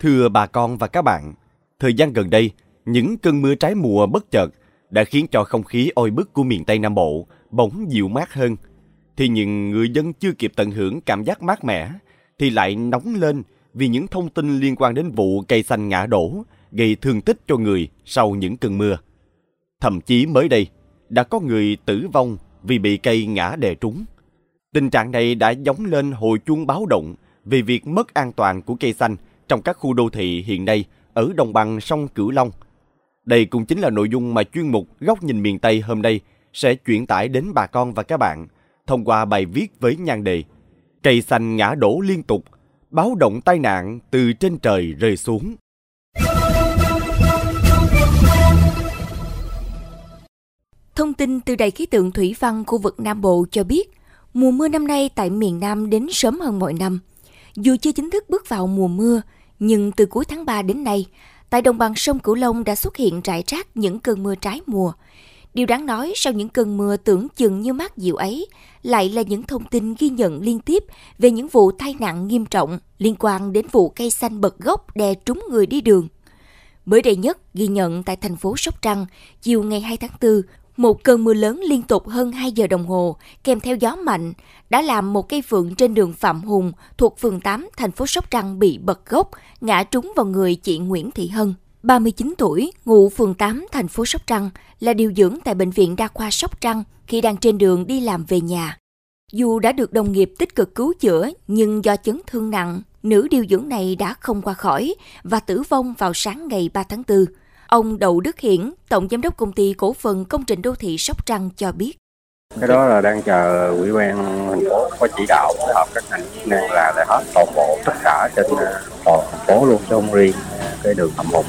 Thưa bà con và các bạn, thời gian gần đây, những cơn mưa trái mùa bất chợt đã khiến cho không khí oi bức của miền Tây Nam Bộ bỗng dịu mát hơn. Thì những người dân chưa kịp tận hưởng cảm giác mát mẻ, thì lại nóng lên vì những thông tin liên quan đến vụ cây xanh ngã đổ gây thương tích cho người sau những cơn mưa. Thậm chí mới đây, đã có người tử vong vì bị cây ngã đè trúng. Tình trạng này đã giống lên hồi chuông báo động về việc mất an toàn của cây xanh trong các khu đô thị hiện nay ở đồng bằng sông Cửu Long. Đây cũng chính là nội dung mà chuyên mục Góc nhìn miền Tây hôm nay sẽ chuyển tải đến bà con và các bạn thông qua bài viết với nhan đề Cây xanh ngã đổ liên tục, báo động tai nạn từ trên trời rơi xuống. Thông tin từ Đài khí tượng thủy văn khu vực Nam Bộ cho biết, mùa mưa năm nay tại miền Nam đến sớm hơn mọi năm. Dù chưa chính thức bước vào mùa mưa, nhưng từ cuối tháng 3 đến nay, tại đồng bằng sông Cửu Long đã xuất hiện rải rác những cơn mưa trái mùa. Điều đáng nói sau những cơn mưa tưởng chừng như mát dịu ấy, lại là những thông tin ghi nhận liên tiếp về những vụ tai nạn nghiêm trọng liên quan đến vụ cây xanh bật gốc đè trúng người đi đường. Mới đây nhất ghi nhận tại thành phố Sóc Trăng, chiều ngày 2 tháng 4, một cơn mưa lớn liên tục hơn 2 giờ đồng hồ, kèm theo gió mạnh, đã làm một cây phượng trên đường Phạm Hùng thuộc phường 8 thành phố Sóc Trăng bị bật gốc, ngã trúng vào người chị Nguyễn Thị Hân. 39 tuổi, ngụ phường 8 thành phố Sóc Trăng, là điều dưỡng tại Bệnh viện Đa khoa Sóc Trăng khi đang trên đường đi làm về nhà. Dù đã được đồng nghiệp tích cực cứu chữa, nhưng do chấn thương nặng, nữ điều dưỡng này đã không qua khỏi và tử vong vào sáng ngày 3 tháng 4. Ông Đậu Đức Hiển, Tổng Giám đốc Công ty Cổ phần Công trình Đô thị Sóc Trăng cho biết. Cái đó là đang chờ ủy ban thành phố có chỉ đạo phối hợp các ngành chức năng là để hết toàn bộ tất cả trên ờ, toàn thành phố luôn chứ không riêng cái đường Phạm Hùng.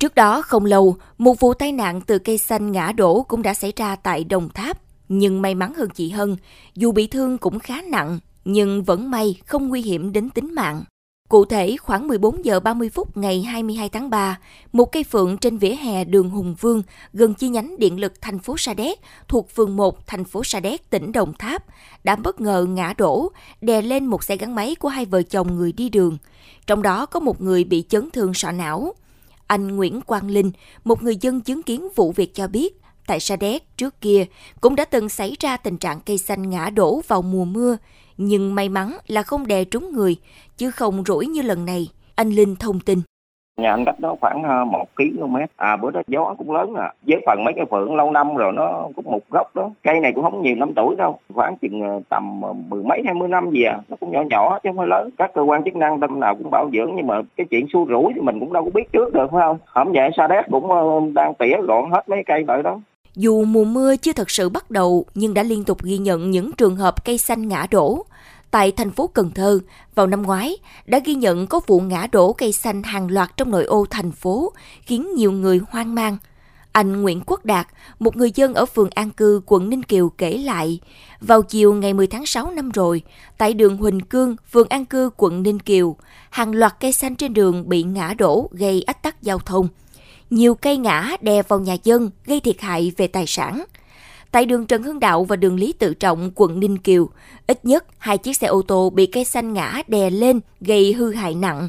Trước đó không lâu, một vụ tai nạn từ cây xanh ngã đổ cũng đã xảy ra tại Đồng Tháp. Nhưng may mắn hơn chị Hân, dù bị thương cũng khá nặng, nhưng vẫn may không nguy hiểm đến tính mạng. Cụ thể, khoảng 14 giờ 30 phút ngày 22 tháng 3, một cây phượng trên vỉa hè đường Hùng Vương, gần chi nhánh điện lực thành phố Sa Đéc, thuộc phường 1 thành phố Sa Đéc, tỉnh Đồng Tháp, đã bất ngờ ngã đổ, đè lên một xe gắn máy của hai vợ chồng người đi đường. Trong đó có một người bị chấn thương sọ não. Anh Nguyễn Quang Linh, một người dân chứng kiến vụ việc cho biết, tại Sa Đéc trước kia cũng đã từng xảy ra tình trạng cây xanh ngã đổ vào mùa mưa, nhưng may mắn là không đè trúng người, chứ không rủi như lần này. Anh Linh thông tin. Nhà anh cách đó khoảng ờ, 1 km. À bữa đó gió cũng lớn à. Với phần mấy cái phượng lâu năm rồi nó cũng một gốc đó. Cây này cũng không nhiều năm tuổi đâu. Khoảng chừng ờ, tầm ờ, mười mấy hai mươi năm gì à. Nó cũng nhỏ nhỏ chứ không phải lớn. Các cơ quan chức năng tâm nào cũng bảo dưỡng nhưng mà cái chuyện xua rủi thì mình cũng đâu có biết trước được phải không? Không vậy Sa Đéc cũng đang tỉa gọn hết mấy cây đợi đó. Dù mùa mưa chưa thật sự bắt đầu, nhưng đã liên tục ghi nhận những trường hợp cây xanh ngã đổ. Tại thành phố Cần Thơ, vào năm ngoái, đã ghi nhận có vụ ngã đổ cây xanh hàng loạt trong nội ô thành phố, khiến nhiều người hoang mang. Anh Nguyễn Quốc Đạt, một người dân ở phường An Cư, quận Ninh Kiều kể lại, vào chiều ngày 10 tháng 6 năm rồi, tại đường Huỳnh Cương, phường An Cư, quận Ninh Kiều, hàng loạt cây xanh trên đường bị ngã đổ gây ách tắc giao thông – nhiều cây ngã đè vào nhà dân gây thiệt hại về tài sản. Tại đường Trần Hưng Đạo và đường Lý Tự Trọng, quận Ninh Kiều, ít nhất hai chiếc xe ô tô bị cây xanh ngã đè lên gây hư hại nặng.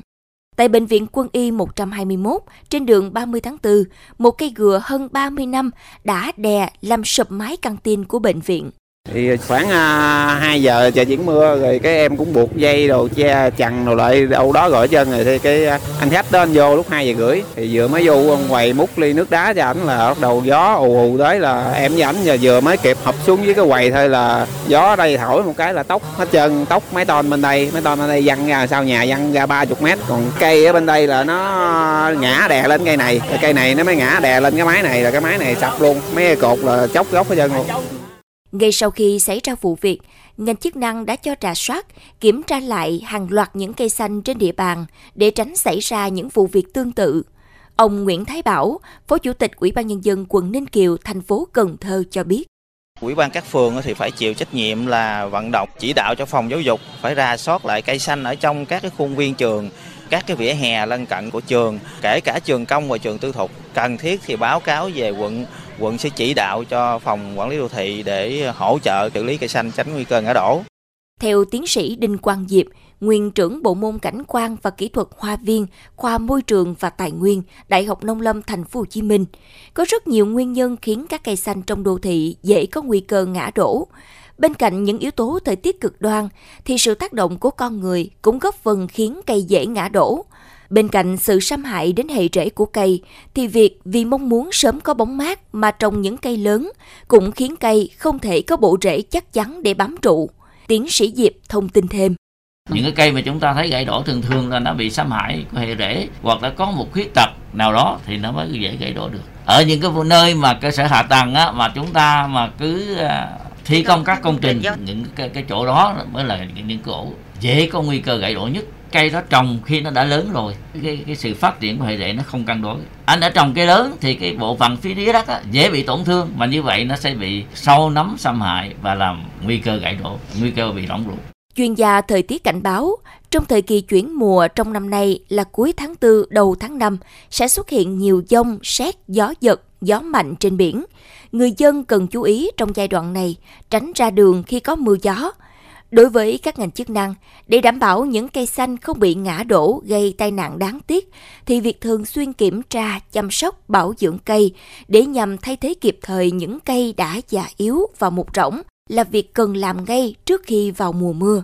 Tại Bệnh viện Quân y 121, trên đường 30 tháng 4, một cây gừa hơn 30 năm đã đè làm sụp mái căng tin của bệnh viện thì khoảng à, 2 giờ trời chuyển mưa rồi cái em cũng buộc dây đồ che chằng đồ lại đâu đó gọi chân rồi thì cái à, anh khách đó anh vô lúc 2 giờ rưỡi. Thì vừa mới vô ông quầy múc ly nước đá cho ảnh là bắt đầu gió ù ù tới là em với ảnh giờ vừa mới kịp hợp xuống với cái quầy thôi là gió đây thổi một cái là tóc hết trơn tóc mấy ton bên đây mấy ton bên đây văng ra sau nhà văng ra 30 mét. Còn cây ở bên đây là nó ngã đè lên cây này cây này nó mới ngã đè lên cái máy này là cái máy này sập luôn mấy cột là chóc gốc hết trơn luôn ngay sau khi xảy ra vụ việc, ngành chức năng đã cho trà soát, kiểm tra lại hàng loạt những cây xanh trên địa bàn để tránh xảy ra những vụ việc tương tự. Ông Nguyễn Thái Bảo, Phó Chủ tịch Ủy ban Nhân dân quận Ninh Kiều, thành phố Cần Thơ cho biết. Ủy ban các phường thì phải chịu trách nhiệm là vận động chỉ đạo cho phòng giáo dục phải ra soát lại cây xanh ở trong các cái khuôn viên trường, các cái vỉa hè lân cận của trường, kể cả trường công và trường tư thục. Cần thiết thì báo cáo về quận quận sẽ chỉ đạo cho phòng quản lý đô thị để hỗ trợ xử lý cây xanh tránh nguy cơ ngã đổ. Theo tiến sĩ Đinh Quang Diệp, nguyên trưởng bộ môn cảnh quan và kỹ thuật hoa viên, khoa môi trường và tài nguyên, Đại học Nông lâm Thành phố Hồ Chí Minh. Có rất nhiều nguyên nhân khiến các cây xanh trong đô thị dễ có nguy cơ ngã đổ. Bên cạnh những yếu tố thời tiết cực đoan, thì sự tác động của con người cũng góp phần khiến cây dễ ngã đổ. Bên cạnh sự xâm hại đến hệ rễ của cây, thì việc vì mong muốn sớm có bóng mát mà trồng những cây lớn cũng khiến cây không thể có bộ rễ chắc chắn để bám trụ. Tiến sĩ Diệp thông tin thêm. Những cái cây mà chúng ta thấy gãy đổ thường thường là nó bị xâm hại của hệ rễ hoặc là có một khuyết tật nào đó thì nó mới dễ gãy đổ được. Ở những cái nơi mà cơ sở hạ tầng á, mà chúng ta mà cứ à, thi công các công trình những cái, cái chỗ đó mới là những, những cổ dễ có nguy cơ gãy đổ nhất cây đó trồng khi nó đã lớn rồi cái, cái sự phát triển của hệ rễ nó không cân đối anh đã trồng cây lớn thì cái bộ phận phía dưới đất á, dễ bị tổn thương mà như vậy nó sẽ bị sâu nấm xâm hại và làm nguy cơ gãy đổ nguy cơ bị rỗng ruột Chuyên gia thời tiết cảnh báo, trong thời kỳ chuyển mùa trong năm nay là cuối tháng 4 đầu tháng 5 sẽ xuất hiện nhiều dông, xét, gió giật, gió mạnh trên biển. Người dân cần chú ý trong giai đoạn này, tránh ra đường khi có mưa gió. Đối với các ngành chức năng, để đảm bảo những cây xanh không bị ngã đổ gây tai nạn đáng tiếc, thì việc thường xuyên kiểm tra, chăm sóc, bảo dưỡng cây để nhằm thay thế kịp thời những cây đã già yếu và mục rỗng là việc cần làm ngay trước khi vào mùa mưa.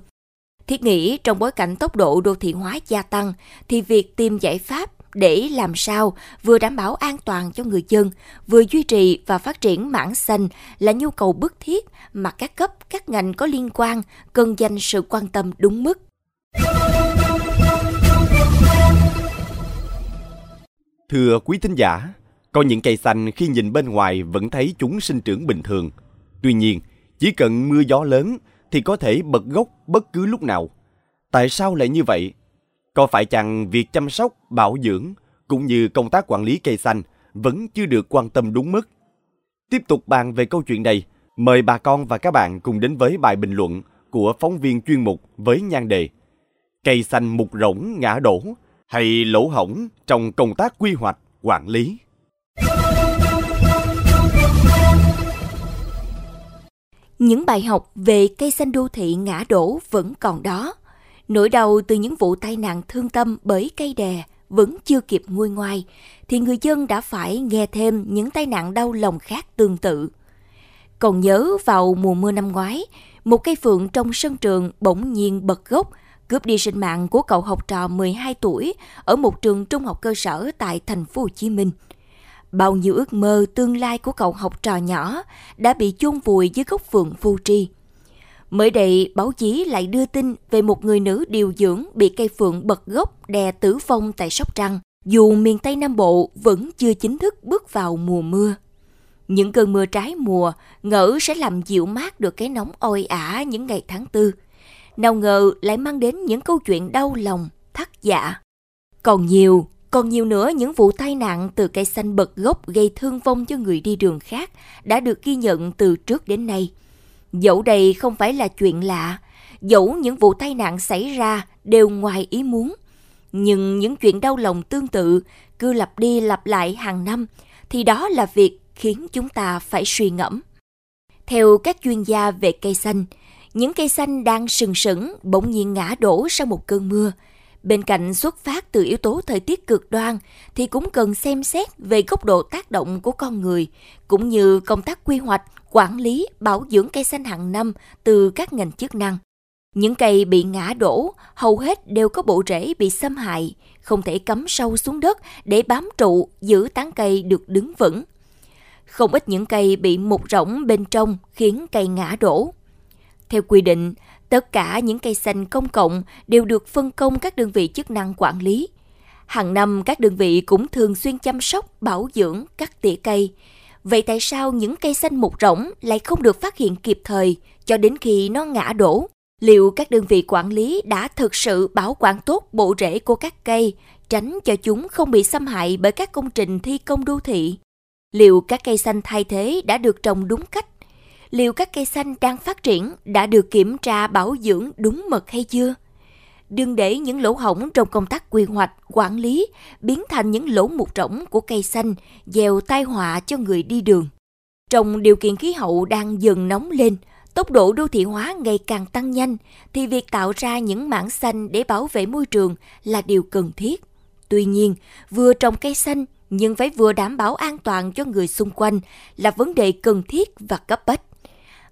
Thiết nghĩ trong bối cảnh tốc độ đô thị hóa gia tăng thì việc tìm giải pháp để làm sao vừa đảm bảo an toàn cho người dân, vừa duy trì và phát triển mảng xanh là nhu cầu bức thiết mà các cấp, các ngành có liên quan cần dành sự quan tâm đúng mức. Thưa quý thính giả, có những cây xanh khi nhìn bên ngoài vẫn thấy chúng sinh trưởng bình thường. Tuy nhiên, chỉ cần mưa gió lớn thì có thể bật gốc bất cứ lúc nào. Tại sao lại như vậy? Có phải chăng việc chăm sóc, bảo dưỡng cũng như công tác quản lý cây xanh vẫn chưa được quan tâm đúng mức? Tiếp tục bàn về câu chuyện này, mời bà con và các bạn cùng đến với bài bình luận của phóng viên chuyên mục với nhan đề Cây xanh mục rỗng ngã đổ hay lỗ hổng trong công tác quy hoạch, quản lý. Những bài học về cây xanh đô thị ngã đổ vẫn còn đó. Nỗi đau từ những vụ tai nạn thương tâm bởi cây đè vẫn chưa kịp nguôi ngoai, thì người dân đã phải nghe thêm những tai nạn đau lòng khác tương tự. Còn nhớ vào mùa mưa năm ngoái, một cây phượng trong sân trường bỗng nhiên bật gốc, cướp đi sinh mạng của cậu học trò 12 tuổi ở một trường trung học cơ sở tại thành phố Hồ Chí Minh. Bao nhiêu ước mơ tương lai của cậu học trò nhỏ đã bị chôn vùi dưới gốc phượng phu tri. Mới đây, báo chí lại đưa tin về một người nữ điều dưỡng bị cây phượng bật gốc đè tử vong tại Sóc Trăng, dù miền Tây Nam Bộ vẫn chưa chính thức bước vào mùa mưa. Những cơn mưa trái mùa ngỡ sẽ làm dịu mát được cái nóng oi ả những ngày tháng tư. Nào ngờ lại mang đến những câu chuyện đau lòng, thắt dạ. Còn nhiều, còn nhiều nữa những vụ tai nạn từ cây xanh bật gốc gây thương vong cho người đi đường khác đã được ghi nhận từ trước đến nay. Dẫu đây không phải là chuyện lạ, dẫu những vụ tai nạn xảy ra đều ngoài ý muốn, nhưng những chuyện đau lòng tương tự cứ lặp đi lặp lại hàng năm thì đó là việc khiến chúng ta phải suy ngẫm. Theo các chuyên gia về cây xanh, những cây xanh đang sừng sững bỗng nhiên ngã đổ sau một cơn mưa. Bên cạnh xuất phát từ yếu tố thời tiết cực đoan thì cũng cần xem xét về góc độ tác động của con người, cũng như công tác quy hoạch, quản lý, bảo dưỡng cây xanh hàng năm từ các ngành chức năng. Những cây bị ngã đổ hầu hết đều có bộ rễ bị xâm hại, không thể cắm sâu xuống đất để bám trụ giữ tán cây được đứng vững. Không ít những cây bị mục rỗng bên trong khiến cây ngã đổ. Theo quy định, tất cả những cây xanh công cộng đều được phân công các đơn vị chức năng quản lý. Hàng năm các đơn vị cũng thường xuyên chăm sóc, bảo dưỡng, cắt tỉa cây. Vậy tại sao những cây xanh mục rỗng lại không được phát hiện kịp thời cho đến khi nó ngã đổ? Liệu các đơn vị quản lý đã thực sự bảo quản tốt bộ rễ của các cây, tránh cho chúng không bị xâm hại bởi các công trình thi công đô thị? Liệu các cây xanh thay thế đã được trồng đúng cách? Liệu các cây xanh đang phát triển đã được kiểm tra bảo dưỡng đúng mực hay chưa? Đừng để những lỗ hổng trong công tác quy hoạch, quản lý biến thành những lỗ mục rỗng của cây xanh, gieo tai họa cho người đi đường. Trong điều kiện khí hậu đang dần nóng lên, tốc độ đô thị hóa ngày càng tăng nhanh thì việc tạo ra những mảng xanh để bảo vệ môi trường là điều cần thiết. Tuy nhiên, vừa trồng cây xanh nhưng phải vừa đảm bảo an toàn cho người xung quanh là vấn đề cần thiết và cấp bách.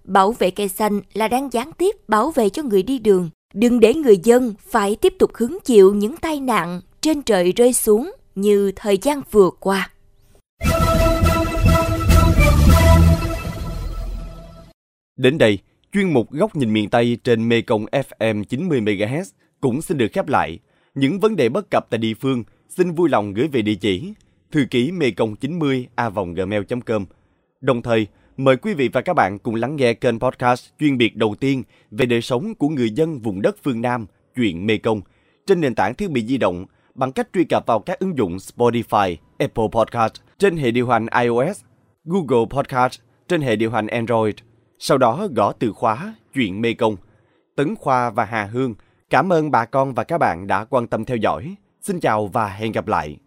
Bảo vệ cây xanh là đang gián tiếp bảo vệ cho người đi đường. Đừng để người dân phải tiếp tục hứng chịu những tai nạn trên trời rơi xuống như thời gian vừa qua. Đến đây, chuyên mục Góc nhìn miền Tây trên Mekong FM 90MHz cũng xin được khép lại. Những vấn đề bất cập tại địa phương xin vui lòng gửi về địa chỉ thư ký mekong 90 a gmail.com. Đồng thời, mời quý vị và các bạn cùng lắng nghe kênh podcast chuyên biệt đầu tiên về đời sống của người dân vùng đất phương Nam, chuyện Mê Công trên nền tảng thiết bị di động bằng cách truy cập vào các ứng dụng Spotify, Apple Podcast trên hệ điều hành iOS, Google Podcast trên hệ điều hành Android. Sau đó gõ từ khóa chuyện Mê Công. Tấn Khoa và Hà Hương cảm ơn bà con và các bạn đã quan tâm theo dõi. Xin chào và hẹn gặp lại.